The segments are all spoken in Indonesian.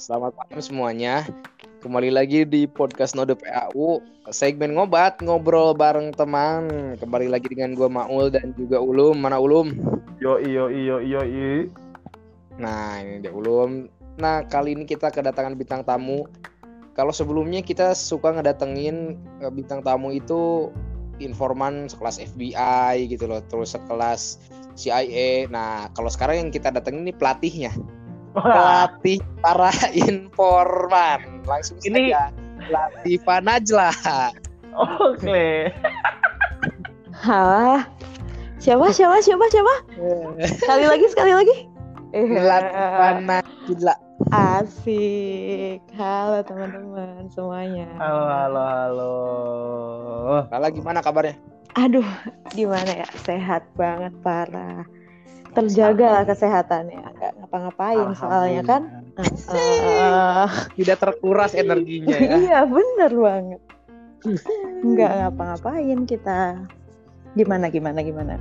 Selamat malam semuanya. Kembali lagi di podcast Node PAU segmen ngobat ngobrol bareng teman. Kembali lagi dengan gua Maul dan juga Ulum. Mana Ulum? Yo iyo iyo iyo i. Nah, ini dia Ulum. Nah, kali ini kita kedatangan bintang tamu. Kalau sebelumnya kita suka ngedatengin eh, bintang tamu itu informan sekelas FBI gitu loh, terus sekelas CIA. Nah, kalau sekarang yang kita datengin ini pelatihnya. pelatih para informan langsung Ini- saja Latifah Najla Oke. Hah? Siapa? Siapa? Siapa? Siapa? Sekali lagi, sekali lagi. Eh, Latifah Najla Asik. Halo teman-teman semuanya. Halo halo halo. Lala gimana kabarnya Aduh, gimana ya? Sehat banget parah. Terjaga lah kesehatannya. Nggak ngapa-ngapain soalnya kan. Eh, tidak terkuras energinya ya iya, bener banget. Nggak ngapa-ngapain kita. Gimana, gimana, gimana?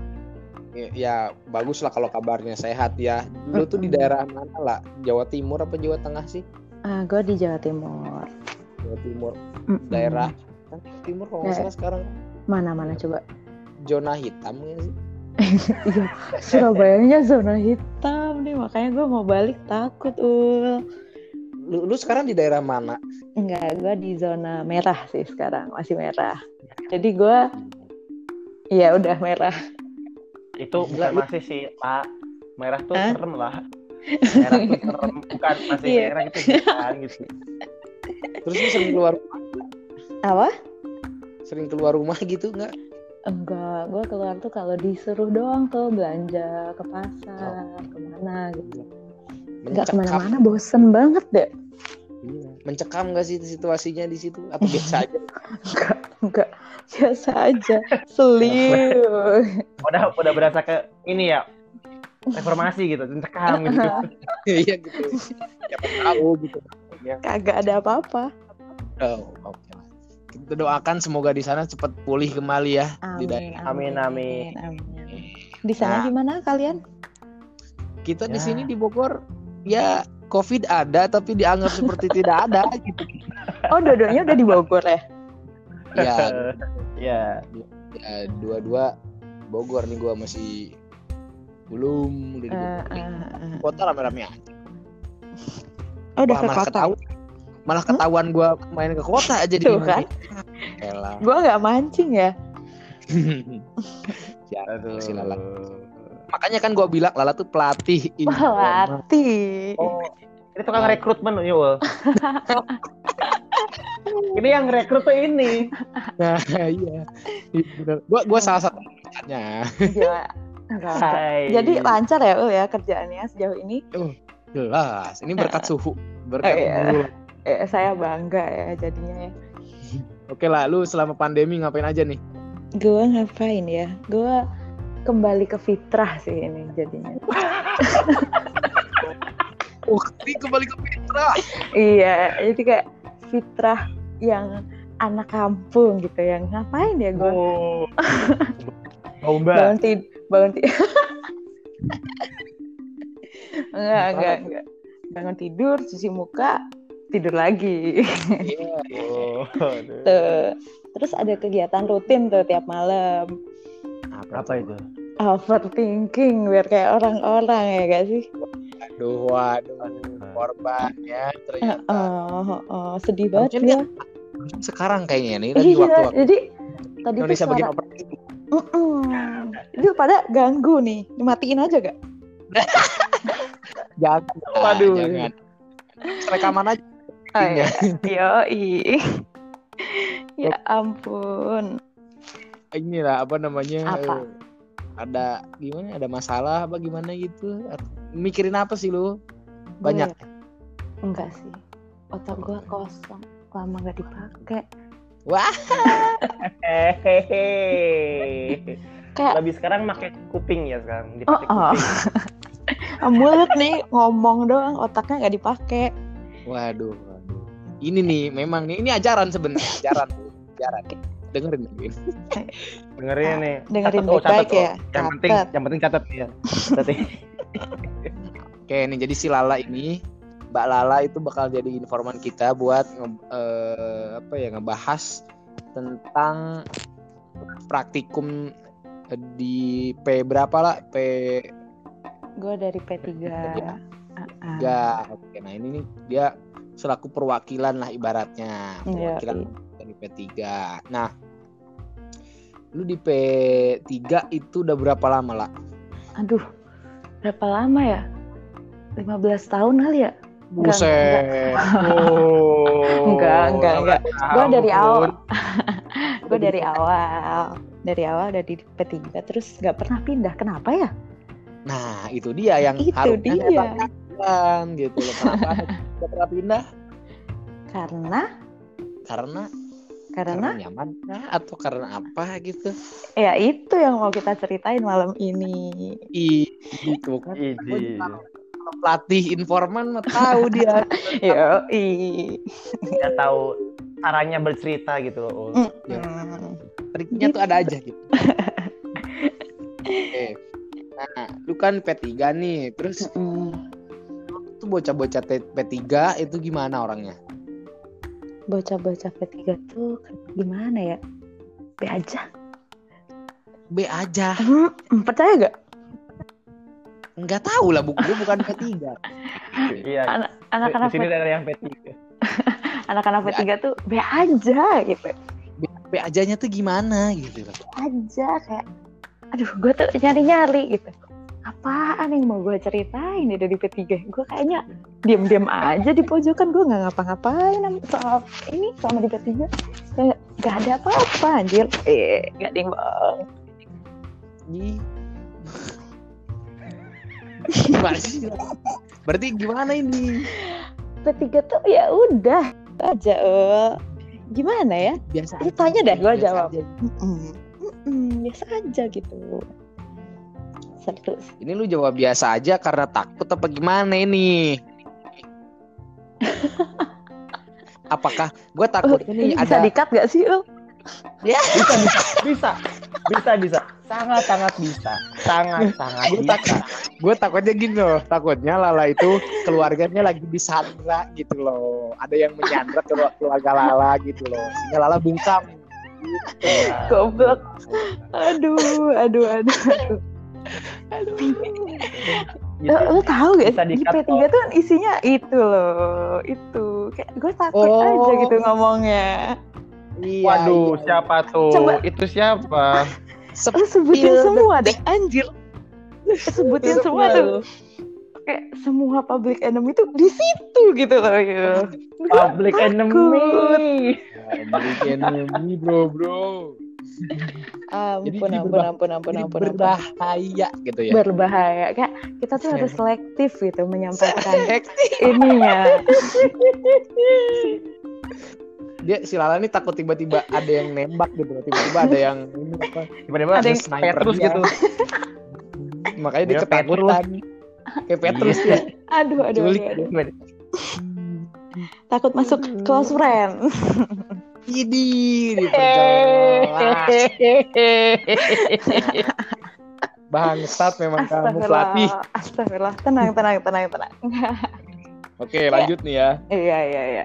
Ya bagus lah kalau kabarnya sehat ya lu tuh di daerah mana lah Jawa Timur apa Jawa Tengah sih Ah, gue di Jawa Timur. Jawa Timur Mm-mm. daerah kan Timur kalau nggak Ya. salah sekarang Mana-mana coba? zona hitam ya sih Iya, Surabayanya zona hitam nih, makanya gue mau balik takut ul. lu, lu sekarang di daerah mana Enggak, gue di zona merah sih sekarang, masih merah. Jadi gue, iya udah merah. Itu Gila, bukan lu- masih sih, Pak. Merah tuh Hah? serem lah. Merah tuh serem, bukan masih Iya. merah gitu bukan gitu. terus lu sering keluar Apa? sering keluar rumah gitu nggak Enggak, gue keluar tuh kalau disuruh doang tuh belanja ke pasar, ke mana gitu. Enggak ke mana-mana, bosen banget deh. Mencekam gak sih situasinya di situ atau biasa aja? Enggak, enggak, biasa aja. Seliu. Udah udah berasa ke ini ya. Reformasi gitu, mencekam gitu. Iya gitu. Siapa tahu gitu. Ya. Kagak ada apa-apa. Oh, oke. lah. Kita doakan semoga di sana cepat pulih kembali ya di daerah. Amin, amin. amin. Di sana Nah. gimana kalian? Kita di Ya. sini di Bogor ya COVID ada tapi dianggap seperti tidak ada gitu. Oh, dua-duanya udah di Bogor ya? Ya, ya. ya dua-dua Bogor nih gua masih belum udah di Bogor. eh, eh. Kota rame-rame aja. Oh, udah Wah, ke malah kota. ketahuan. Malah ketahuan gua main ke kota aja di Tuh kan. Elah. Gua nggak mancing ya. ya, Aduh. si Lala. Makanya kan gua bilang Lala tuh pelatih. Pelatih. Oh, ini tukang rekrutmen Yul. ini yang rekrut tuh ini. Nah, iya. Iya, bener. Gua gua salah satu pelatihnya. Gila. Enggak, enggak. Hai. Jadi lancar ya Ul ya kerjaannya sejauh ini. Jelas, ini berkat suhu, berkat Oh, iya. Eh, saya bangga ya jadinya ya. Oke lah, lu selama pandemi ngapain aja nih? Gua ngapain ya? Gua kembali ke fitrah sih ini jadinya. Oh, ini kembali ke Fitra. iya, jadi kayak fitrah yang anak kampung gitu yang ngapain ya gue Oh. Bangun tidur bangun tidur enggak enggak enggak bangun tidur cuci muka tidur lagi Iya. Oh, aduh. tuh terus ada kegiatan rutin tuh tiap malam Apa itu? overthinking biar kayak orang-orang ya gak sih Aduh, waduh, korban ya ternyata. oh, oh, sedih banget Harusnya ya Sekarang kayaknya nih lagi iya waktu-waktu jadi tadi tuh Indonesia bagian suara overthinking. Mm-mm. itu pada ganggu nih dimatiin aja gak Jangan, Waduh. jangan. Rekaman aja. Oh, Iya. iya. Yoi. ya ampun. Ini lah apa namanya? Apa? Ada gimana? Ada masalah apa gimana gitu? Mikirin apa sih lu? Banyak. Gue- Enggak sih. Otak gua kosong. Lama gak dipakai. Wah, Hehehe. Kayak Lebih sekarang pakai kuping ya sekarang, oh, dipakai oh. kuping. mulut nih ngomong doang, otaknya gak dipakai. waduh, waduh. Ini nih memang nih ini ajaran sebenarnya, ajaran. ajaran. Dengerin dengerin. Dengerin nih. Dengerin Catat, oh, catat, baik-baik oh. ya. Yang penting, Catat. yang penting catat ya. Catat ya. Oke, nih jadi si Lala ini Mbak Lala itu bakal jadi informan kita buat nge- eh, apa ya ngebahas tentang praktikum eh, di P berapa lah P Gue dari P3. Iya. Ah, ah. 3. Oke, nah ini nih dia selaku perwakilan lah ibaratnya. Iya, Perwakilan iya. dari P3. Nah, lu di P3 itu udah berapa lama lah? Aduh, berapa lama ya? 15 tahun kali ya? Enggak, Buset. Oh. Enggak, enggak, enggak. Gue dari awal. Gue dari awal. Dari awal udah di P3 terus nggak pernah pindah. Kenapa ya? Nah, itu dia yang Itu harusnya dia. evaluasikan gitu loh. Kenapa tidak pernah pindah? Karena Karena karena nyaman kah? atau karena apa gitu? ya itu yang mau kita ceritain malam ini. Ih, gitu kan. Idi. Pelatih informan mah tahu dia. Yo, Dia tahu caranya bercerita gitu loh. Mm. Ya. Triknya tuh ada aja gitu. Oke. Nah, lu kan P3 nih. Terus tuh bocah-bocah T- P3 itu gimana orangnya? Bocah-bocah P3 tuh gimana ya? Be aja. B aja. Hmm, percaya gak? Enggak tahu lah, buku gue bukan P3. Iya. Anak anak-anak Di sini dari yang P3. anak-anak P3 tuh be aja gitu. B, B ajanya tuh gimana gitu. Aja kayak aduh gue tuh nyari-nyari gitu. Apaan yang mau gue ceritain ya dari P3? Gue kayaknya diam-diam aja di pojokan gue nggak ngapa-ngapain soal ini sama di P3 kayak gak ada apa-apa anjir eh gak ada yang bohong Ih. Gimana sih? Berarti gimana ini? P3 tuh ya udah aja eh. gimana ya Biasa Lu tanya deh, Biasa jawab. aja. Mm-mm. Mm-mm, biasa aja gitu seru Ini lu jawab biasa aja karena takut apa gimana ini? Apakah gue takut Oh, ini ini bisa ada dikat gak sih Ul? Bisa, bisa, bisa, bisa, bisa. Sangat, sangat bisa. Sangat, sangat Gua bisa. takut. gue takutnya gini loh takutnya Lala itu keluarganya lagi disandra gitu loh ada yang menyandra kelu- keluarga Lala gitu loh sehingga Lala bungkam. Goblok. Aduh, aduh, aduh. aduh. Gitu. Eh, Lo tahu gak di di-cut P3 tuh isinya itu loh, itu. Kayak gue takut Oh. aja gitu ngomongnya. iya, Waduh, iya. siapa tuh? Coba. Itu siapa? Sep- Lo sebutin semua deh, anjir. Sebutin semua tuh. Kayak semua public enemy tuh di situ gitu loh. Gitu. Public takut. enemy. Public enemy bro bro jadi Ampun, di ampun, ampun, ampun, jadi ampun, ampun. berbahaya gitu ya Berbahaya. Kayak kita tuh harus selektif gitu menyampaikan Selektif. ininya. dia si Lala ini takut tiba-tiba ada yang nembak gitu tiba-tiba ada yang ini apa Tiba-tiba Ada ada yang yang Petrus snipernya. gitu. makanya dia ketakutan kayak Petrus Iya. ya Aduh, aduh, Culik. aduh, aduh. Takut masuk close friend. Idi diperjelas bangsat memang kamu pelatih Astagfirullah. Tenang, tenang, tenang, tenang. oke lanjut nih ya Iya, iya, iya.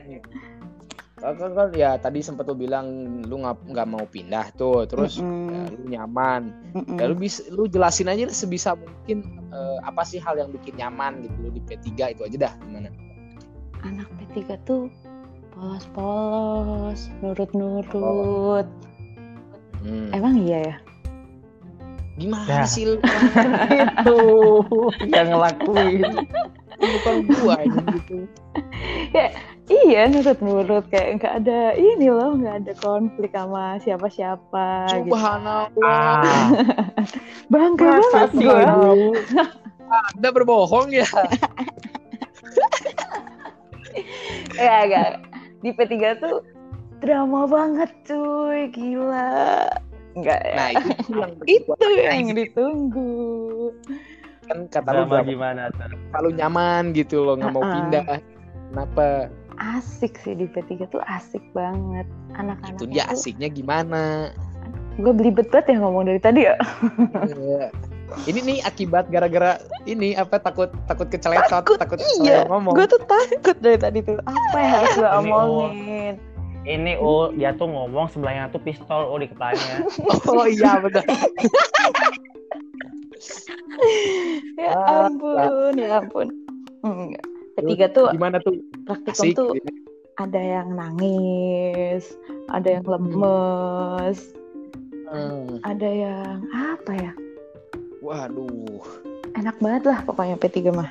kan, kan, kan, ya tadi sempat lu bilang lu nggak mau pindah tuh terus Mm-mm. ya, lu nyaman Mm-mm. ya lu bis lu jelasin aja sebisa mungkin eh, apa sih hal yang bikin nyaman gitu lu di P3 itu aja dah gimana Anak P3 tuh polos-polos, nurut-nurut. Hmm. Emang iya ya? gimana Ya. sih lu Itu yang ngelakuin. bukan gua gitu Iya, nurut-nurut kayak nggak ada ini loh, nggak ada konflik sama siapa-siapa. Gitu. subhanallah Ah, Bangga masa banget gue. lu? anda berbohong ya Ya, enggak. Di P3 tuh drama banget cuy, gila. Enggak ya. nah itu yang itu yang ditunggu. kan kata lu gimana kalau nyaman gitu loh nggak mau Ah-ah. pindah kenapa asik sih di P3 tuh asik banget anak-anak Itu dia asiknya gimana? gue belibet banget ya ngomong dari tadi ya Iya. ini nih akibat gara-gara ini apa takut takut keceletot, Takut, takut, iya. ngomong. gue tuh takut dari tadi tuh apa yang harus gue Ini, oh. omongin Ini oh dia tuh ngomong sebelahnya tuh pistol oh di kepalanya. Oh iya benar. ya Ah, ampun ya ampun Enggak. ketiga tuh Gimana tuh? praktikum Asik. tuh ada yang nangis ada yang lemes Hmm. ada yang apa ya Waduh. enak banget lah pokoknya P3 mah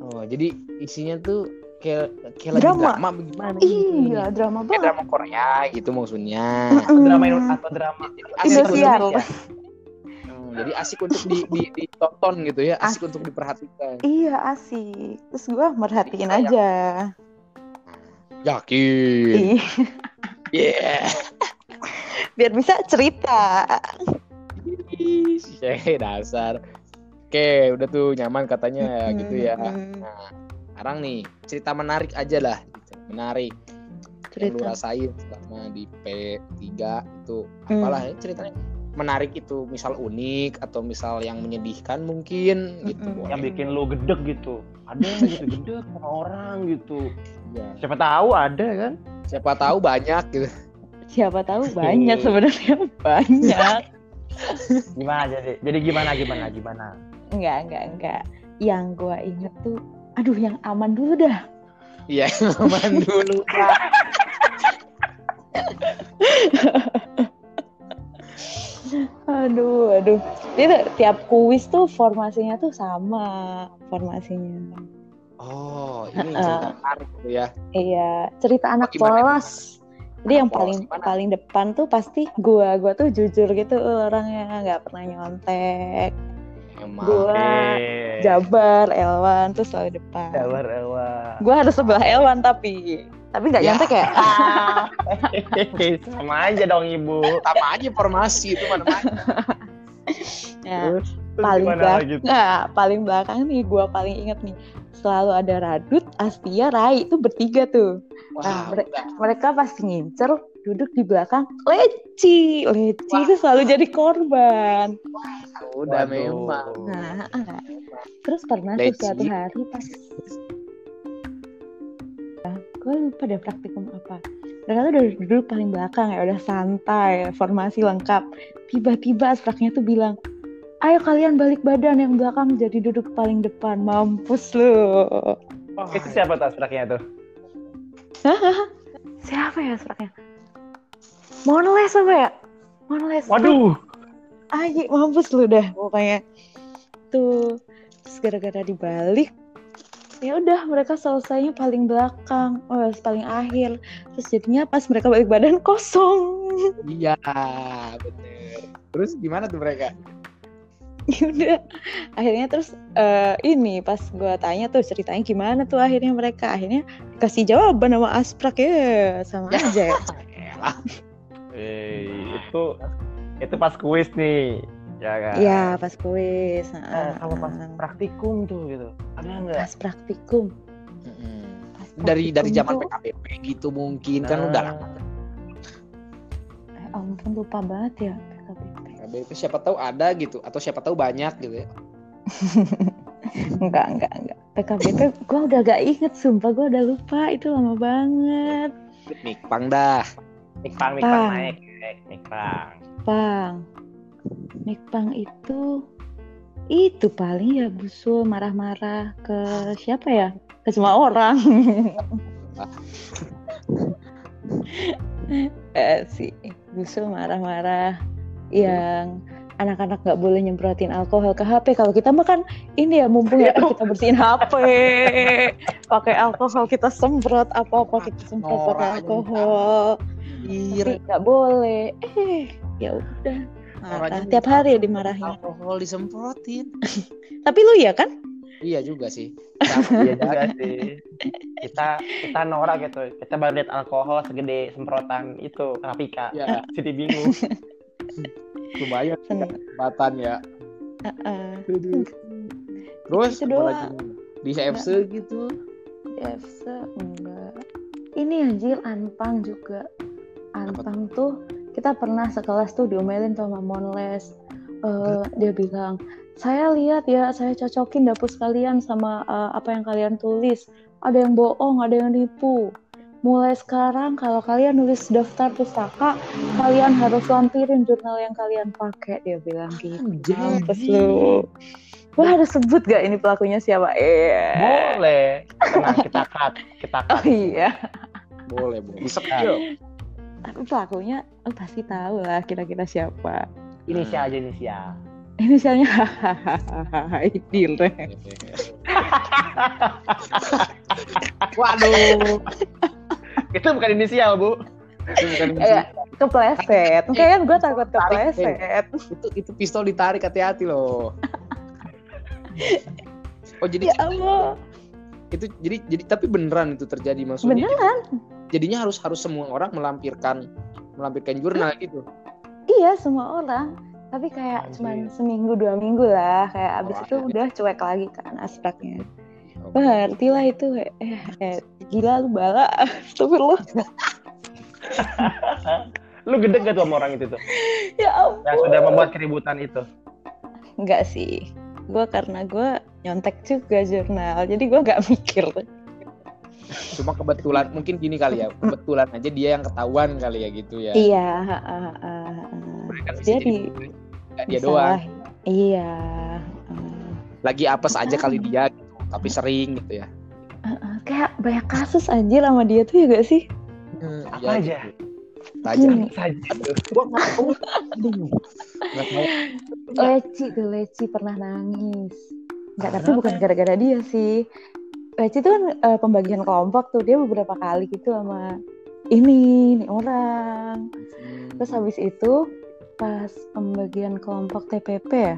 Oh, jadi isinya tuh kayak kayak lagi Drama. drama bagaimana? iya drama Kayak banget drama Korea gitu maksudnya. Mm. drama atau drama Asik Indosiar. untuk- Hmm, jadi asik untuk di, di, ditonton gitu ya, asik Asik. untuk diperhatikan. iya asik terus gue merhatiin Iya, aja Yakin. Ih, Yeah. biar bisa cerita Ih, dasar. Oke, udah tuh nyaman katanya gitu ya. Nah, sekarang nih cerita menarik aja lah. Gitu. Menarik. Yang lu cerita rasain selama di P3 itu Hmm. apalah ya ceritanya menarik itu misal unik atau misal yang menyedihkan mungkin gitu Mm-mm. boleh. yang bikin lu gedek gitu. Ada yang gitu gedek sama orang gitu. Ya, Siapa tahu ada kan? siapa tahu banyak gitu siapa tahu banyak sebenarnya banyak Gimana jadi? Jadi gimana gimana gimana? enggak enggak enggak yang gue inget tuh aduh yang aman dulu dah Iya, aman dulu aduh aduh itu tiap kuis tuh formasinya tuh sama formasinya Oh, ini Heeh. cerita menarik ya. iya cerita anak Gimana? polos jadi yang polos paling gimana? paling depan tuh pasti gua gua tuh jujur gitu orangnya nggak pernah nyontek Oke. Jabar Elwan tuh selalu depan Sabar Ewa. gua harus sebelah Elwan tapi tapi nggak Ya. nyontek ya Sama aja dong ibu. Sama aja formasi itu mana-mana. ya, Terus, terus paling belakang nggak paling belakang nih gua paling inget nih selalu ada Radut Astia Rai itu bertiga tuh Wah, mere- udah. mereka pasti ngincer duduk di belakang Leci Leci itu selalu jadi korban udah Waduh. memang. nah ah. terus pernah tuh Leci. suatu hari pas gue lupa deh praktikum apa mereka tuh udah duduk paling belakang ya udah santai formasi lengkap tiba-tiba aspraknya tuh bilang ayo kalian balik badan yang belakang jadi duduk paling depan mampus lu Wah, Itu siapa tuh aspraknya tuh? siapa ya aspraknya Monles apa ya Monles Waduh. Aji mampus lu dah pokoknya tuh terus gara-gara dibalik ya udah mereka selesainya paling belakang oh paling akhir terus jadinya pas mereka balik badan kosong Iya, bener. Terus gimana tuh mereka? ya udah akhirnya terus eh, ini pas gua tanya tuh ceritanya gimana tuh akhirnya mereka akhirnya kasih jawaban sama Asprak ya sama Ya. aja ya. Eh, itu itu pas kuis nih. Ya kan? Iya pas kuis Heeh. sama pas praktikum tuh gitu. Ada nggak? pas praktikum Mm-mm. Pas Dari dari zaman praktikum tuh- PKPP gitu mungkin kan udah lama. eh, ampun lupa banget ya PKBP. PKPP siapa tahu ada gitu atau siapa tahu banyak gitu ya. Enggak, enggak, enggak. PKBP gue udah gak inget, sumpah gue udah lupa. Itu lama banget. Mikpang dah. Mikpang, mikpang Pang. naik, naik, mikpang. Pang. Mikpang itu itu paling ya Busul marah-marah ke siapa ya? Ke semua orang. eh, si Busul marah-marah yang anak-anak nggak boleh nyemprotin alkohol ke HP. Kalau kita mah kan ini ya mumpung ya kita bersihin HP, pakai alkohol kita semprot apa-apa kita semprot pakai alkohol. Iya. Tapi nggak boleh. Eh, ya udah. Marah. Orangnya Tiap hari ya dimarahin. Alkohol disemprotin. Tapi lu ya kan? Iya juga sih. Iya juga sih. Kita kita norak gitu. Kita baru lihat alkohol segede semprotan itu Rapika. Ya, Jadi bingung. lumayan kesempatan ya. Heeh. Terus Itu doang. Di CFC gitu. FC enggak. ini anjir Anpang juga. Anpang tuh kita pernah sekelas tuh diomelin sama Monles. Eh, dia bilang, saya lihat ya, saya cocokin dapur kalian sama eh, apa yang kalian tulis. Ada yang bohong, ada yang nipu. Mulai sekarang kalau kalian nulis daftar pustaka, kalian harus lampirin jurnal yang kalian pakai. Dia bilang gitu. Mampus lu. Wah, harus sebut gak ini pelakunya siapa? Eh. Boleh. Tenang, kita cut. Kita Oh cut. iya. Boleh, boleh. Disepil. Tapi pelakunya lo pasti tahu lah kira-kira siapa. Inisial aja inisial. Inisialnya hahaha Idil. Waduh. Itu bukan inisial, Bu. Itu bukan Eh, kepleset. Kayaknya gue takut kepleset. itu itu pistol ditarik hati-hati loh. Oh jadi Ya Allah. itu jadi jadi tapi beneran itu terjadi maksudnya. Beneran? Jadinya harus harus semua orang melampirkan melampirkan jurnal gitu. Iya semua orang. Tapi kayak Anjir. cuman seminggu dua minggu lah. Kayak abis Oh, itu udah cuek lagi kan aspeknya. Wah, ngerti lah itu. Eh, eh, gila lu bala. Astagfirullah. Lu gede gak tuh sama orang itu tuh? Ya ampun. Yang sudah membuat keributan itu. Enggak sih. Gue karena gue nyontek juga jurnal. Jadi gue nggak mikir. Cuma kebetulan mungkin gini kali ya. Kebetulan aja dia yang ketahuan kali ya gitu ya. Iya. ha, ha, ha, ha. Bisa Dia di- dia doang. Iya. Uh, Lagi apes aja kali dia gitu. Tapi sering gitu ya. uh, kayak banyak kasus anjir sama dia tuh ya gak sih? Apa Ya, aja? gitu. Aja. Hmm. Saja. Gua. Nggak tahu. Leci tuh Leci pernah nangis. Enggak, tapi bukan gara-gara dia sih. Leci tuh kan eh, pembagian kelompok tuh dia beberapa kali gitu sama ini nih orang. Terus habis itu pas pembagian kelompok TPP ya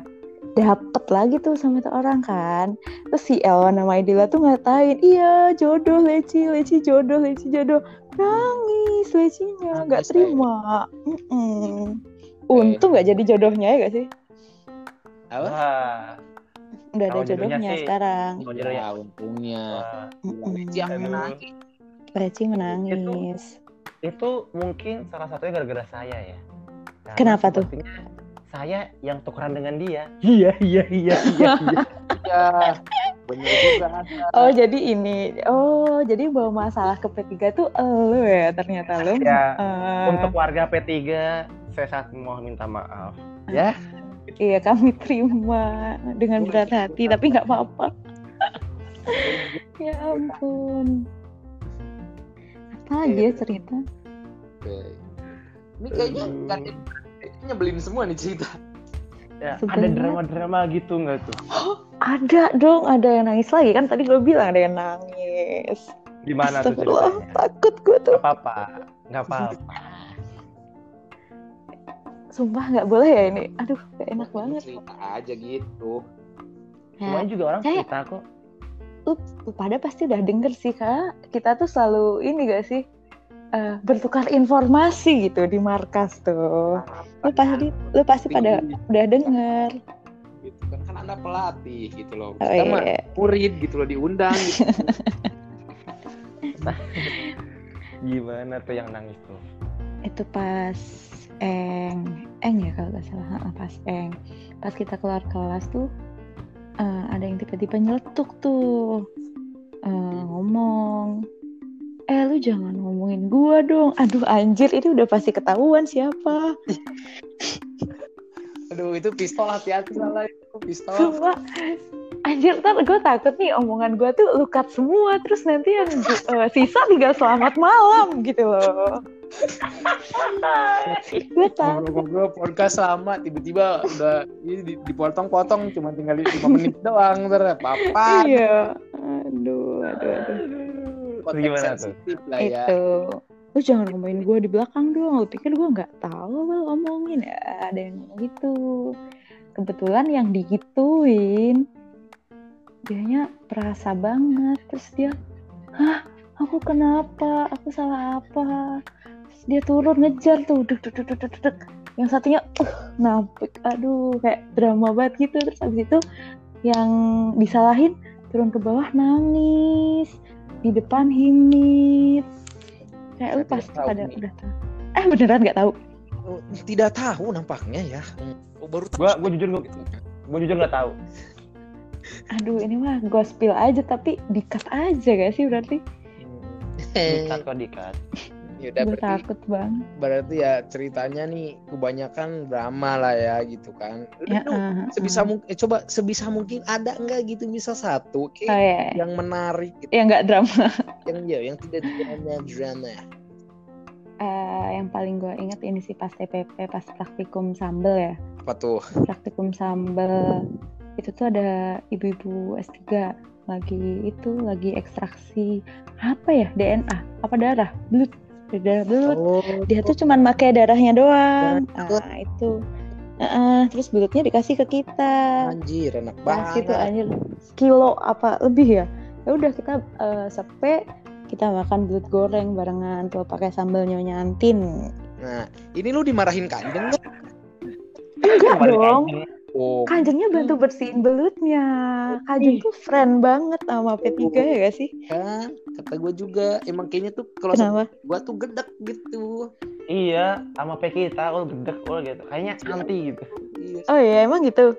dapet lagi tuh sama itu orang kan. Terus si Elwan nama Idila tuh ngatain iya jodoh Leci Leci jodoh Leci jodoh. Nangis Lecinya nggak Nangis, terima. Mm-mm. untung nggak jadi jodohnya ya gak sih? Apa? Udah ada jodohnya sekarang Mau jodohnya. Ya, untungnya. Yang menangis. Leci menangis Itu mungkin salah satunya gara-gara saya ya. Karena Kenapa tuh? Saya yang tukeran dengan dia. Iya, iya, iya, iya. iya. Ya, bener juga. oh jadi ini oh jadi bawa masalah ke P3 tuh elu ya ternyata lu ya, Eh, untuk warga P3, saya sangat mau minta maaf. Ya, Iya kami terima dengan berat hati tapi nggak apa-apa. ya ampun. Apa lagi ya cerita? Oke. Ini kayaknya kan nyebelin semua nih cerita. Ya, ada Sebenarnya- drama-drama gitu nggak tuh? Ada dong, ada yang nangis lagi kan tadi gue bilang ada yang nangis. Gimana tuh ceritanya? takut gue tuh. Gak apa-apa, nggak apa-apa. Sumpah nggak boleh ya ini. Aduh, gak enak banget. Cerita aja gitu. Ya, Semuanya juga orang Saya- cerita kok. lu, pada pasti udah denger sih kak. Kita tuh selalu ini gak sih? eh, bertukar informasi gitu di markas tuh. Lu pasti, lu pasti pada udah denger. gitu kan kan anda pelatih gitu loh Oh, kita mah iya. murid gitu loh diundang gitu. Gimana tuh yang nangis tuh? itu pas eng. Eng ya kalau nggak salah. Pas eng. Pas kita keluar kelas tuh eh, ada yang tiba-tiba nyeletuk tuh. Eh, ngomong eh lu jangan ngomongin gua dong. Aduh anjir ini udah pasti ketahuan siapa. Aduh itu pistol hati-hati salah itu pistol. Sumpah Anjir, ntar gue takut nih omongan gue tuh lukat semua. Terus nanti yang eh, sisa tinggal selamat malam gitu loh Gue takut ngobrol podcast lama tiba-tiba udah ini di- dipotong-potong cuma tinggal 5 menit doang ntar apa Iya. Aduh, aduh, aduh. Gimana tuh? lah ya. Itu. Lu jangan ngomongin gue di belakang dong lu pikir gue nggak tahu apa lu ngomongin ya ada yang ngomong gitu. Kebetulan yang digituin dianya perasa banget. Terus dia hah? Aku kenapa? Aku salah apa terus dia turun ngejar tuh duk, duk, duk, duk, duk, duk. yang satunya uh nampik aduh kayak drama banget gitu terus abis itu yang disalahin turun ke bawah nangis di depan himit kayak lu pasti tahu pada nih. udah tahu eh beneran nggak tahu Oh, Tidak tahu nampaknya ya. Oh, baru tahu. Gua- gua jujur gua- Gitu. Gue jujur nggak tahu. aduh ini mah gospel aja tapi dikat aja gak sih berarti Dikat kok dikat. Ya udah berarti takut banget. berarti ya ceritanya nih kebanyakan drama lah ya gitu kan. ya ah, sebisa ah. mungkin eh, coba sebisa mungkin ada nggak gitu bisa satu oh, kayak ya, ya. yang menarik gitu? Ya nggak drama. Yang ya yang tidak drama drama. Eh, yang paling gue inget ini sih pas TPP pas praktikum sambel ya. Apa tuh? Praktikum sambel. Itu tuh ada ibu-ibu S3 lagi itu lagi ekstraksi apa ya DNA apa darah blood darah blood oh dia tuh cuman pakai darahnya doang. Darah blood. nah itu. Heeh, terus bloodnya dikasih ke kita. Anjir enak pas itu banget anjir. Kilo apa lebih ya? Ya udah kita eh, sepe kita makan blood goreng barengan tuh pakai sambal nyonya antin. Nah ini lu dimarahin kanjeng nggak? Enggak dong. kanjeng. Oh kanjengnya bantu bersihin belutnya. Kanjeng tuh friend banget sama P3 ya gak sih? Kan kata gue juga. Emang kayaknya tuh kalau sama gua tuh gedek gitu. Iya, sama P kita, oh gedek, oh gitu. Kayaknya anti gitu. iya. Oh iya emang gitu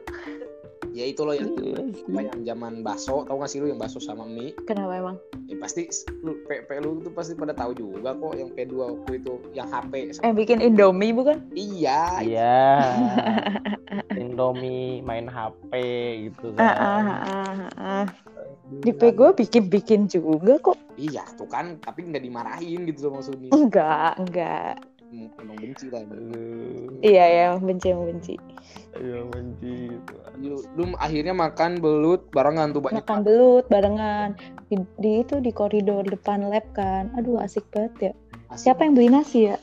ya itu loh yang Iya apa yang zaman baso tau gak sih lu yang baso sama mie kenapa emang? Ya pasti lu P, P lu tuh pasti pada tahu juga kok yang P2 waktu itu yang HP eh bikin Indomie bukan? Iya. Iya. Indomie main HP gitu ah, kan. ah, ah, ah, ah. di P gue bikin bikin juga kok. Iya tuh kan tapi nggak dimarahin gitu sama Suni enggak enggak emang benci lah emang. Iya ya benci benci Iya benci gitu. lu, lu akhirnya makan belut barengan tuh banyak makan belut barengan di, di itu di koridor depan lab kan aduh asik banget ya Asik. siapa yang beli nasi ya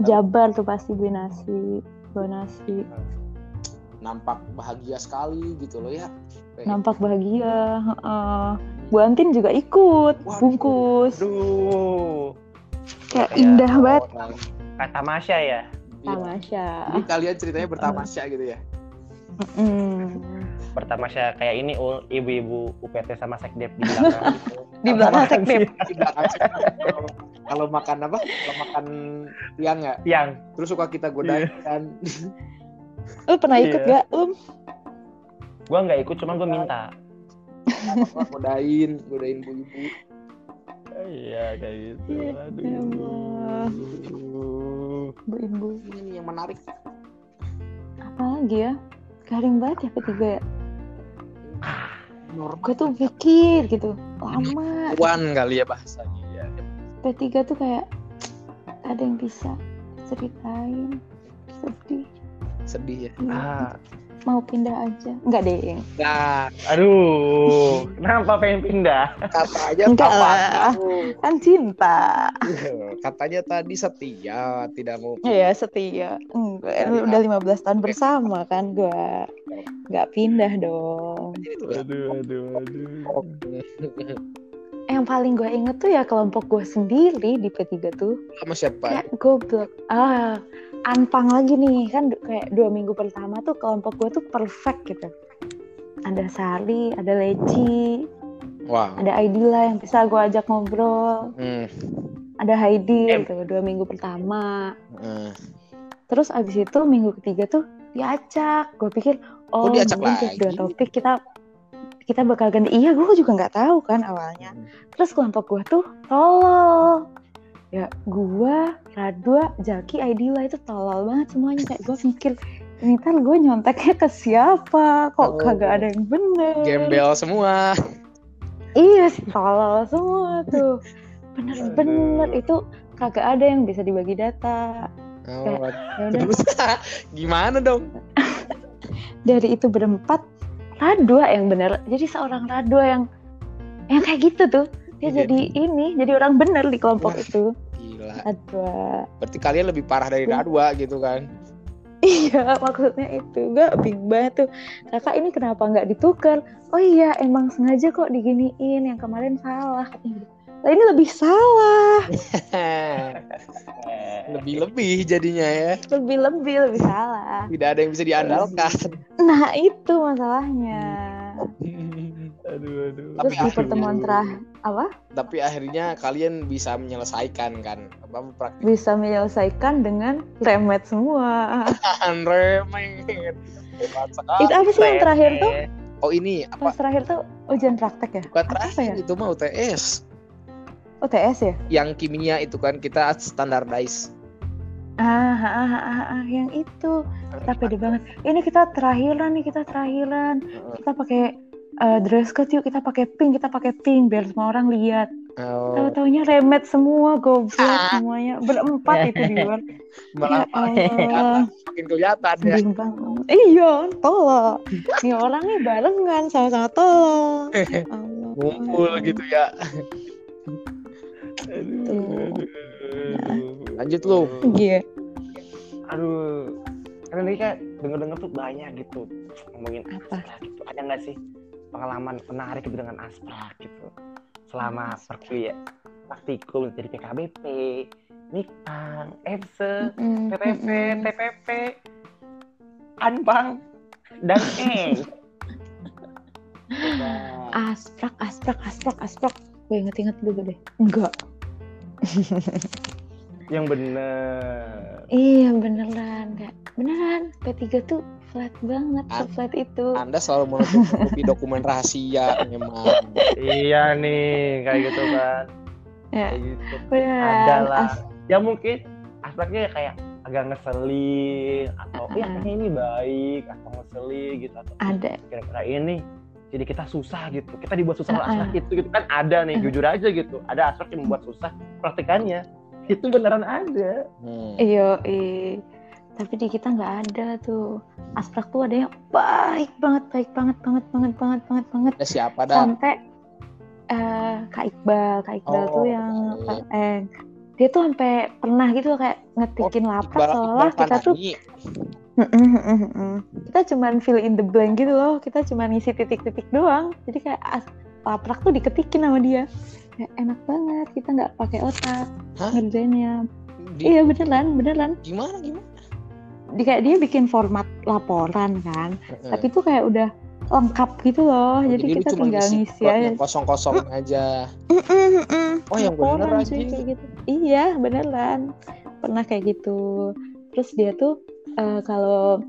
Jabar tuh pasti beli nasi bawa nasi nampak bahagia sekali gitu loh ya Kayak- nampak bahagia heeh. Bu Antin juga ikut Waduh. bungkus Aduh. kayak Kayak indah banget Kata Masya ya. Iya. tamasya Jadi kalian ceritanya bertamasya gitu ya Mm. Bertamasya kayak ini ul ibu-ibu UPT sama Sekdep di belakang. gitu. di belakang sekdep? Di belakang. Kalau- kalau makan apa kalau makan tiang ya Yang terus suka kita godain kan lu pernah ikut Iya. gak um gua nggak ikut, cuman gua minta. Apa, godain godain bu ibu Iya kayak gitu. Ya Allah. Aduh. bu ibu ini nih yang menarik. Apa lagi ya? Garing banget ya ketiga ya? Normal. Gue tuh pikir gitu. Lama. Wan kali ya bahasanya ya. P3 tuh kayak ada yang bisa ceritain. Sedih. Sedih ya? Ah, mau pindah aja. Enggak deh nah aduh, kenapa pengen pindah? kata aja Enggak apa lah. kan cinta. Katanya tadi setia tidak mau ya setia. Enggak udah 15 tahun bersama kan gua nggak pindah dong. Aduh, aduh, aduh. yang paling gue inget tuh ya kelompok gue sendiri di P3 tuh. Sama siapa? Kayak goblok. Ah anpang lagi nih kan kayak dua minggu pertama tuh kelompok gue tuh perfect gitu. Ada Sari ada Leci wow. ada Aidila yang bisa gue ajak ngobrol. Hmm. ada Heidi Em. gitu dua minggu pertama. Eh. terus abis itu minggu ketiga tuh diacak gue pikir oh, Oh, diacak mungkin dua topik kita kita bakal ganti. Iya gue juga nggak tahu kan awalnya. Terus kelompok gue tuh tolol ya gue Radwa Jaki Aidila itu tolol banget semuanya. Kayak gue pikir ini ntar gue nyonteknya ke siapa? Kok Oh. kagak ada yang bener? Gembel semua. Iya tolol semua tuh. Bener-bener itu kagak ada yang bisa dibagi data. Oh, terus gimana dong? Dari itu berempat Radwa yang bener. Jadi seorang Radwa yang yang kayak gitu tuh dia Iya. jadi ini jadi orang bener di kelompok Wah. itu. gila. Radwa berarti kalian lebih parah dari Iya. Radwa gitu kan? Iya maksudnya itu. Gue bingung banget tuh. Kakak ini kenapa nggak ditukar? Oh iya emang sengaja kok diginiin. Yang kemarin salah. Gitu. lah ini lebih salah. Lebih lebih jadinya ya. Lebih lebih lebih salah. Tidak ada yang bisa diandalkan. Nah itu masalahnya aduh aduh Tapi Terus di pertemuan terakhir apa? Tapi akhirnya kalian bisa menyelesaikan kan apa praktik Bisa menyelesaikan dengan remet semua. sekali. Itu apa sih yang terakhir tuh? Oh ini apa? Pas terakhir tuh ujian praktek ya? Bukan Apa terakhir ya? itu mah UTS. UTS ya? Yang kimia itu kan kita standardize. Ah, ah, ah, ah, ah, yang itu. Kita pede banget. Ini kita terakhiran nih, kita terakhiran. Kita pakai eh, dress code yuk, kita pakai pink, kita pakai pink biar semua orang lihat. Oh, Tahu-taunya remet semua, goblok semuanya. Berempat itu di luar. malah Ya makin kelihatan ya. Banget. Iya, tolong. Nih orang nih barengan sama-sama tolong. Allah. Ngumpul gitu ya. Tuh. Lanjut lu. Iya. aduh karena ini kan denger denger tuh banyak gitu ngomongin Apa? gitu ada nggak sih pengalaman menarik gitu dengan asprak gitu selama perkuliah praktikum dari PKBP Mm-mm, PPP, mm-mm. TPP, Anbang, dan Eng. Asprak, asprak, asprak, asprak. Gue inget-inget dulu deh. Enggak. Yang bener. Iya beneran, enggak. Beneran. P3 tuh flat banget, Ah. flat itu. Anda selalu menutupi dokumen rahasia memang. Iya nih, kayak gitu kan. Ya, Kayak gitu. beneran. Ada lah. As- Ya mungkin aspeknya kayak agak ngeselin atau ya Uh-uh. kayaknya ini baik atau ngeselin gitu atau ada. kira-kira ini jadi kita susah gitu kita dibuat susah oleh Uh-uh. aspek itu gitu kan ada nih Uh. jujur aja gitu ada aspek yang membuat susah praktikannya itu beneran ada Hmm. Iya, iya. Tapi di kita nggak ada tuh. Asprak tuh ada yang baik banget, baik banget, banget, banget, banget, banget, banget. Ada siapa dah? Sampai eh Kak Iqbal, Kak Iqbal Oh, tuh yang baik. eh dia tuh sampai pernah gitu kayak ngetikin laprak Iqbal- seolah Iqbal kita tuh kita cuman fill in the blank gitu loh kita cuman ngisi titik-titik doang jadi kayak as- laprak tuh diketikin sama dia ya, enak banget kita nggak pakai otak Hah? ngerjainnya Di- iya beneran beneran Gimana gimana? Di kayak dia bikin format laporan kan tapi tuh kayak udah lengkap gitu loh jadi, lu kita tinggal ngisi aja yang kosong-kosong aja. Oh, yang bener aja. kayak gitu. Iya, beneran. Pernah kayak gitu. Terus dia tuh eh, kalau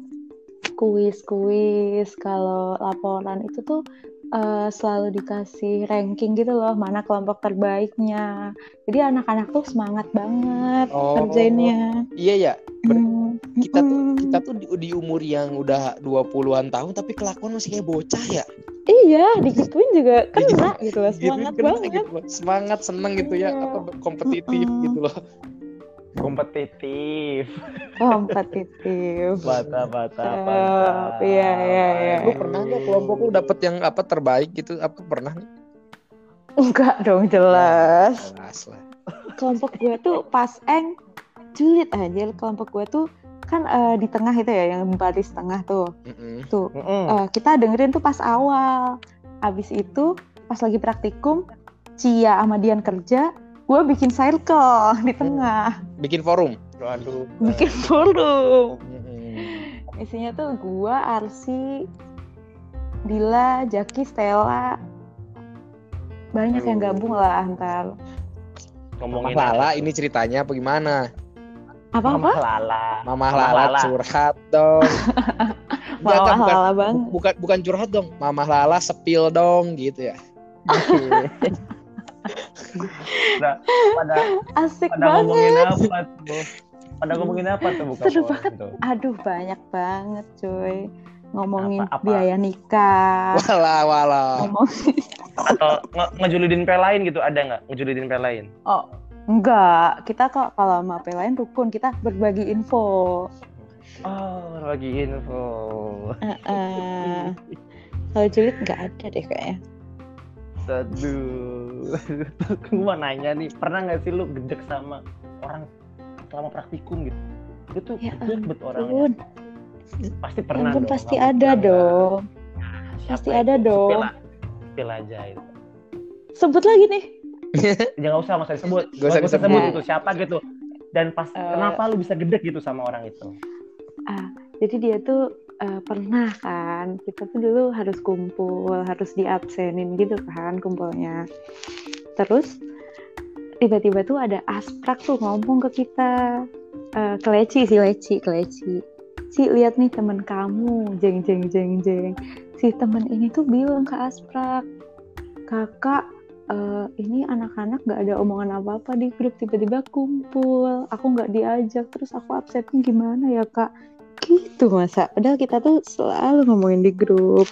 kuis-kuis, kalau laporan itu tuh eh, selalu dikasih ranking gitu loh, mana kelompok terbaiknya. Jadi anak-anak tuh semangat banget Oh. kerjainnya. Iya ya, Ber- Hmm, kita tuh mm-mm. kita tuh di, di umur yang udah 20-an tahun tapi kelakuan masih kayak bocah ya. Iya, digituin juga kena gitu loh, semangat kena banget. gitu loh. Semangat, seneng gitu ya, Iya. apa kompetitif Mm-mm. gitu loh. Kompetitif Kompetitif. mata Oh, mantap iya, iya, iya. Lu pernah nggak kelompok lu dapet yang apa terbaik gitu? Apa pernah? nih? Enggak dong, jelas. Jelas lah. kelompok gue tuh pas eng julid aja kelompok gue tuh kan eh, di tengah itu ya yang baris tengah tuh Mm-mm. tuh Mm-mm. eh, kita dengerin tuh pas awal abis itu pas lagi praktikum Cia sama Dian kerja gue bikin circle di tengah Bikin forum. waduh bikin forum isinya tuh gue Arsi Dila Jaki Stella banyak yang gabung lah antar Mama ngomongin Lala ini ceritanya apa gimana? apa Mama apa Lala Mama Mama Lala, Lala. curhat dong. Enggak, malah enggak, bukan, lala banget bukan bukan curhat dong. Mama Lala sepil dong gitu ya. Nah, pada asik pada banget ngomongin apa tuh pada ngomongin apa tuh buka Seru banget. tuh Aduh banyak banget cuy ngomongin Apa- apa? biaya nikah, Wala wala. ngomongin atau nge- ngejulidin pe lain gitu ada nggak ngejulidin pe lain oh enggak kita kok kalau sama apa lain rukun kita berbagi info. oh lagi info Heeh. Kalau julid nggak ada deh kayaknya. Aduh, gue mau nanya nih, pernah nggak sih lu gedek sama orang selama praktikum gitu? Lu tuh Ya gedek bet orangnya. Pasti pernah ampun dong. pasti ada dong. nggak. Pasti ada itu? dong. Sepil, aja itu. Sebut lagi nih. Jangan usah masa disebut. Gak usah disebut. gitu. Siapa gitu. Dan pas Eh. kenapa lu bisa gedek gitu sama orang itu? Jadi dia tuh eh, pernah kan kita tuh dulu harus kumpul harus diabsenin gitu kan kumpulnya. Terus tiba-tiba tuh ada asprak tuh ngomong ke kita. Eh, ke Leci si Leci ke Leci. Si lihat nih temen kamu jeng jeng jeng jeng. Si temen ini tuh bilang ke asprak kakak eh, ini anak-anak gak ada omongan apa-apa di grup tiba-tiba kumpul. Aku nggak diajak terus aku absennya gimana ya kak gitu masa. Padahal kita tuh selalu ngomongin di grup.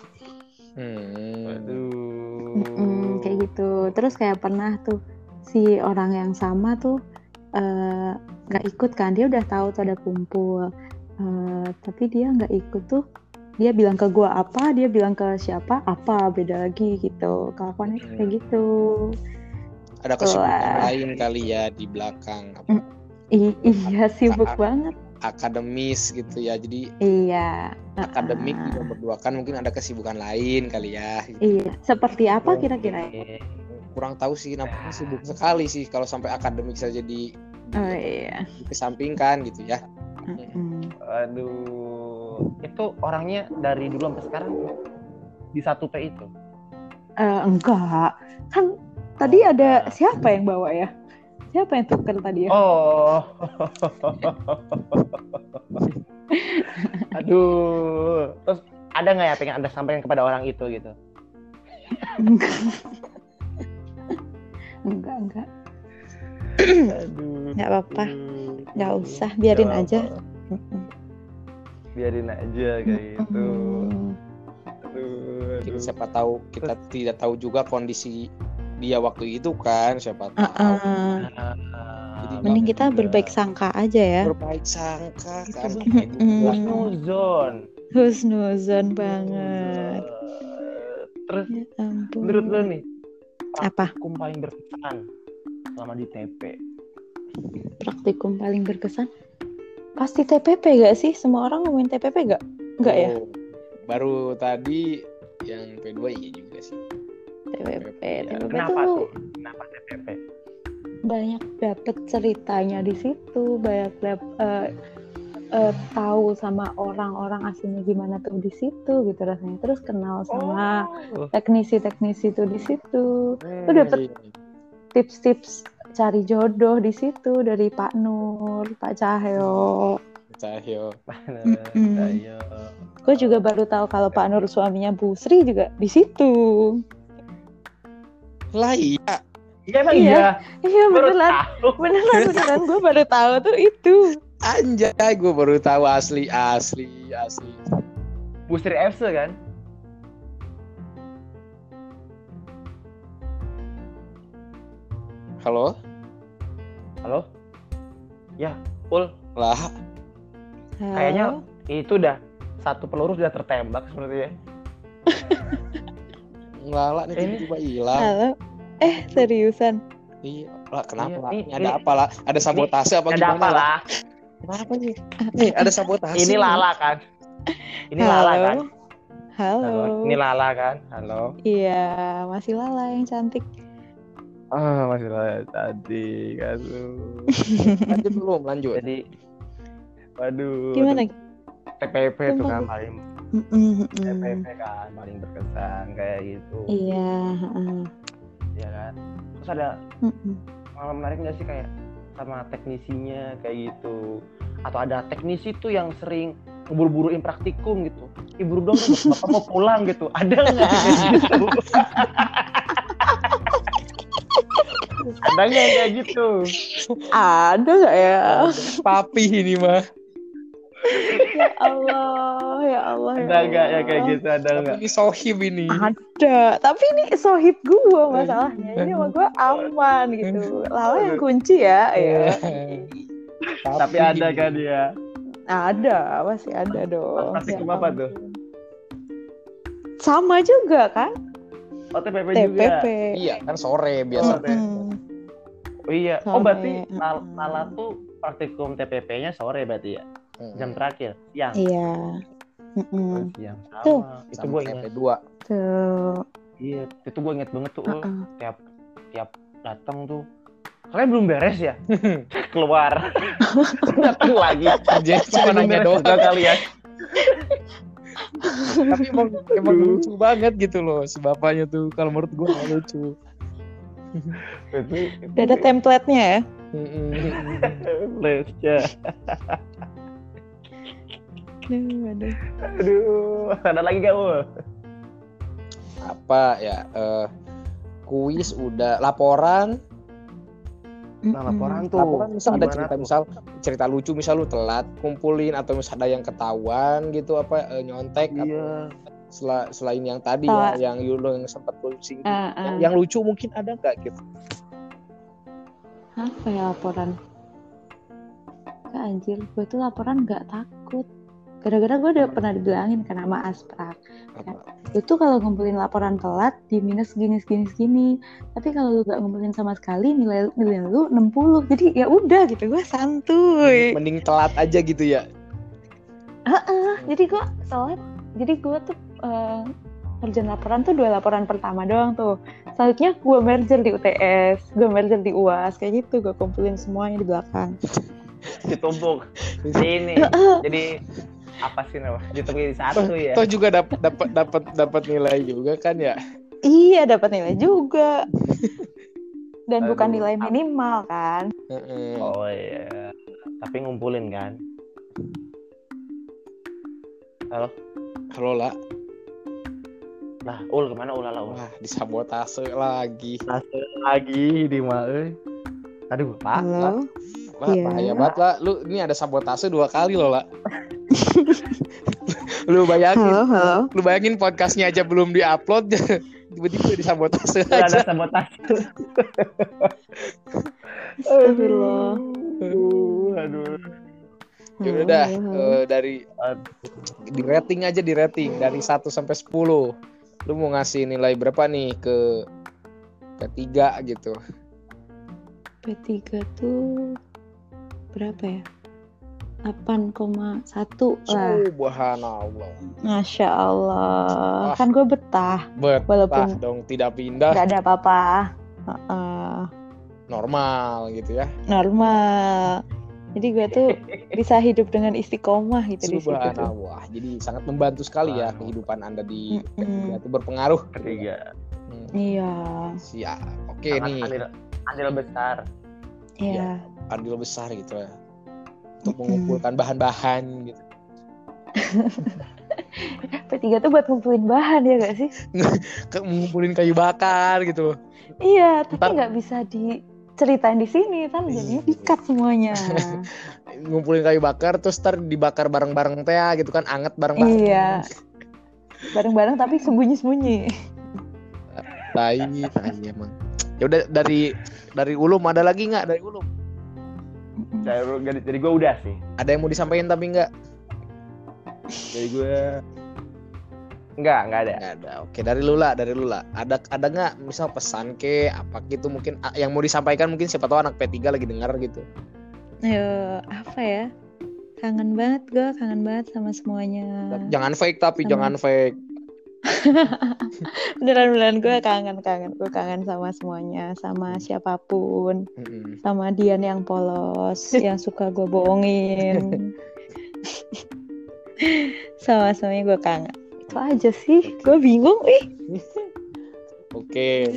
Hmm. Waduh. Mm-mm, kayak gitu. Terus kayak pernah tuh si orang yang sama tuh eh, nggak ikut kan. Dia udah tahu tuh ada kumpul. Eh, tapi dia nggak ikut tuh dia bilang ke gua apa dia bilang ke siapa apa beda lagi gitu. Kelakuannya Hmm. kayak gitu. Ada kesibukan lain kali ya di belakang apa, Mm. I- iya sibuk banget akademis gitu ya. Jadi iya akademik Ah, juga berdua kan mungkin ada kesibukan lain kali ya. iya seperti apa Oh, kira-kira. Kurang tahu sih nampaknya sibuk sekali sih kalau sampai akademik saja di, oh iya dikesampingkan gitu ya. Aduh, itu orangnya dari dulu sampai sekarang di satu P itu. Eh, enggak kan tadi ada siapa yang bawa ya siapa yang tuker tadi ya Oh. Aduh. Terus ada nggak ya pengen anda sampaikan kepada orang itu gitu? enggak enggak enggak Aduh. Nggak apa-apa. Nggak usah, biarin Nggak aja. Biarin aja kayak gitu. Aduh. siapa tahu kita tidak tahu juga kondisi dia waktu itu kan siapa tahu. Jadi mending kita juga. berbaik sangka aja ya Berbaik sangka kan. bener. Mm-mm. Husnuzon. husnuzon banget Terus ya ampun menurut lo nih apa praktikum paling berkesan selama di TP? praktikum paling berkesan pasti TPP gak sih semua orang ngomongin TPP gak Enggak ya Oh, Baru tadi yang P2 iya juga. TPP Ya, TPP Kenapa tuh tuh? Kenapa TPP? banyak dapet ceritanya di situ banyak dap- eh, eh, tahu sama orang-orang aslinya gimana tuh di situ gitu rasanya terus kenal sama Oh. teknisi-teknisi tuh di situ Hmm. Lu dapet tips-tips cari jodoh di situ dari Pak Nur, Pak Cahyo. Cahyo. Ayo. Gue juga baru tahu kalau Pak Nur suaminya Bu Sri juga di situ. Lah iya. Iya emang Iya. iya. Iya beneran, beneran beneran gue baru tahu tuh itu. Anjay, gue baru tahu asli asli asli. Busri FC kan? Halo? Halo? Ya, Ul. Lah, Kayaknya itu udah satu peluru sudah tertembak sepertinya. ngelala nih Eh. tiba-tiba hilang. Halo. Eh seriusan? Iya, lah kenapa Iya, lah? ini- Ini ada ini- apa lah? Ada sabotase apa Ada gimana apa lah? Kenapa nih? Nih, ada sabotase. Ini Lala kan? Ini Lala kan? Halo. Halo. Ini Lala kan? Halo. Iya masih Lala yang cantik. Ah, masih Lala tadi kan lu. Lanjut belum? Lanjut. Jadi waduh. Gimana? TPP itu Sumpah. kan paling mm-mm. TPP kan paling berkesan kayak gitu. Iya. heeh. Ya kan? Terus ada pengalaman menarik nggak sih kayak sama teknisinya kayak gitu atau ada teknisi tuh yang sering ngeburu-buruin praktikum gitu Ih buru dong bapak mau pulang gitu ada nggak gitu ada nggak yang kayak gitu Ada nggak ya? Papi ini mah. Ya Allah, ya Allah. ya ada nggak ya kayak gitu ada Tapi nggak ini sohib ini. Ada, tapi ini sohib gue masalahnya. Ini sama gue aman gitu. Lala yang kunci ya, ya. tapi ada kan dia Ada, masih ada dong. Praktikum Ya apa tuh? Sama juga kan? oh TPP, TPP. juga Iya, kan sore biasa. Mm-mm. oh iya oh Sore, berarti Lala, mm-mm. Lala tuh praktikum TPP-nya sore berarti ya jam terakhir siang Iya. Mm-mm. siang Tuh. sama itu Sama gue ingat TP2. Tuh. Iya, itu gue inget banget tuh. Uh-uh. tiap tiap datang tuh. Kalian belum beres ya? Keluar. datang lagi. Jadi cuma nanya doang. juga kalian. Tapi emang emang lucu banget gitu loh si bapaknya tuh. Kalau menurut gue nggak lucu. Itu Udah ada template-nya ya. Mm-mm. Lesnya. Aduh, aduh. Aduh, ada lagi gak Ul? Apa ya? eh, kuis udah laporan Nah, laporan tuh. laporan misal ada cerita tuh? misal cerita lucu misal lu telat kumpulin atau misal ada yang ketahuan gitu apa eh, nyontek atau Iya. sela- selain yang tadi Tawa. ya yang Yulo yang sempat pusing Ah, ah. yang, yang lucu mungkin ada nggak gitu apa ya laporan Gak anjir gue tuh laporan gak takut gara-gara gue udah pernah dibilangin kan sama Asprak apa? Lu tuh kalau ngumpulin laporan telat di minus segini segini. Tapi kalau lu gak ngumpulin sama sekali nilai nilai lu 60 jadi ya udah gitu gue santuy. Mending telat aja gitu ya? Heeh, jadi gue telat. Jadi gue tuh eh, ngerjain laporan tuh dua laporan pertama doang tuh. Selanjutnya gue merger di UTS gue merger di UAS kayak gitu. Gue kumpulin semuanya di belakang. Ditumpuk. Ini. Jadi apa sih nama? Ditumpuk di satu ya. toh juga dapat dapat dapat dapat nilai juga kan ya iya dapat nilai juga dan bukan Aduh. nilai minimal kan Heeh. Oh iya. Tapi ngumpulin kan. halo lah Lah, ul ke mana ul ala ul? wah disabotase lagi Langsung lagi di Mae. Aduh, Pak. halo Wah, Iya. bahaya banget lah. Lu ini ada sabotase dua kali loh, lah. lu bayangin, halo halo lu bayangin podcastnya aja belum diupload, tiba-tiba disabotase. Ada aja. sabotase. Astagfirullah. Aduh, aduh. Ya udah dah, eh, dari di rating aja di rating dari 1 sampai 10. Lu mau ngasih nilai berapa nih ke ketiga gitu? P3 tuh berapa ya 8,1 lah Subhanallah. Masya Allah Wah. kan gue betah Betah Walaupun- dong tidak pindah nggak ada apa-apa Heeh, normal gitu ya. normal jadi gue tuh bisa hidup dengan istiqomah gitu di situ. Subhanallah. Jadi sangat membantu sekali ya kehidupan Anda di Mm-mm. ketiga itu berpengaruh. Ketiga. Hmm, iya siap. Oke Sangat nih, Andil, andil besar. iya andil besar gitu ya. Untuk mengumpulkan bahan-bahan gitu. P3 tuh buat ngumpulin bahan ya gak sih Ke mengumpulin kayu bakar gitu. iya tapi nggak bisa diceritain di sini kan jadinya Iya. dikat semuanya Ngumpulin kayu bakar terus ntar dibakar bareng-bareng teh gitu kan anget bareng-bareng. iya bareng-bareng tapi sembunyi-sembunyi Tai, tai emang. Ya udah dari dari Ulum ada lagi nggak dari Ulum? Dari, dari, gue udah sih. Ada yang mau disampaikan tapi nggak? Dari gue Enggak, enggak ada. Nggak ada. Oke dari Lula, dari Lula. Ada ada nggak misal pesan ke apa gitu mungkin yang mau disampaikan mungkin siapa tahu anak P3 lagi dengar gitu. Ayo, apa ya? Kangen banget gue, kangen banget sama semuanya. Jangan fake tapi Sama- jangan fake. Beneran beneran gue kangen kangen, gue kangen sama semuanya, sama siapa pun, Mm-mm. sama Dian yang polos, yang suka gue bohongin. sama semuanya gue kangen. Itu aja sih, gue bingung ih. Oke.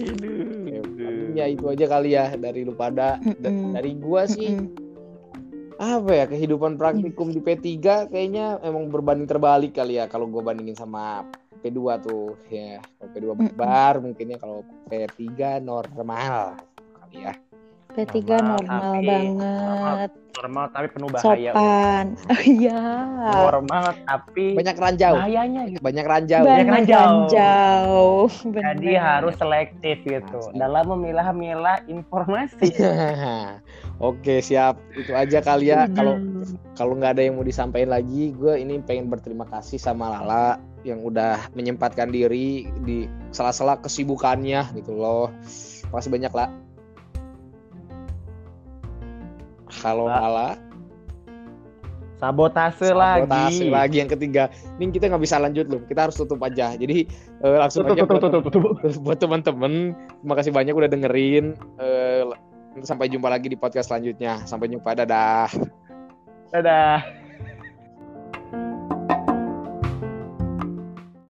Oke. Ya itu aja kali ya dari lu pada. Da- Mm-mm. dari gua sih Mm-mm. apa ya kehidupan praktikum di P3 kayaknya emang berbanding terbalik kali ya kalau gue bandingin sama P2 tuh ya kalau P2 Mm-mm. bar mungkin ya kalau P3 normal kali ya P3 Normal, normal tapi- banget, Normal tapi penuh bahaya. sopan. Oh iya. Normal tapi banyak ranjau bahayanya gitu. banyak ranjau Banyak Banyak ranjau. ranjau. Jadi Bener. harus selektif gitu Asli. dalam memilah-milah informasi. Oke siap itu aja kali ya kalau Hmm. kalau nggak ada yang mau disampaikan lagi gue ini pengen berterima kasih sama Lala yang udah menyempatkan diri di sela-sela kesibukannya gitu loh. Makasih banyak lah halo La. Lala. Sabotase, Sabotase lagi. lagi yang ketiga. Ini kita nggak bisa lanjut loh kita harus tutup aja. Jadi eh, langsung Tutup, aja tutup, buat, tutup, tutup. buat teman-teman terima kasih banyak udah dengerin. Eh, sampai jumpa lagi di podcast selanjutnya. Sampai jumpa. Dadah. Dadah.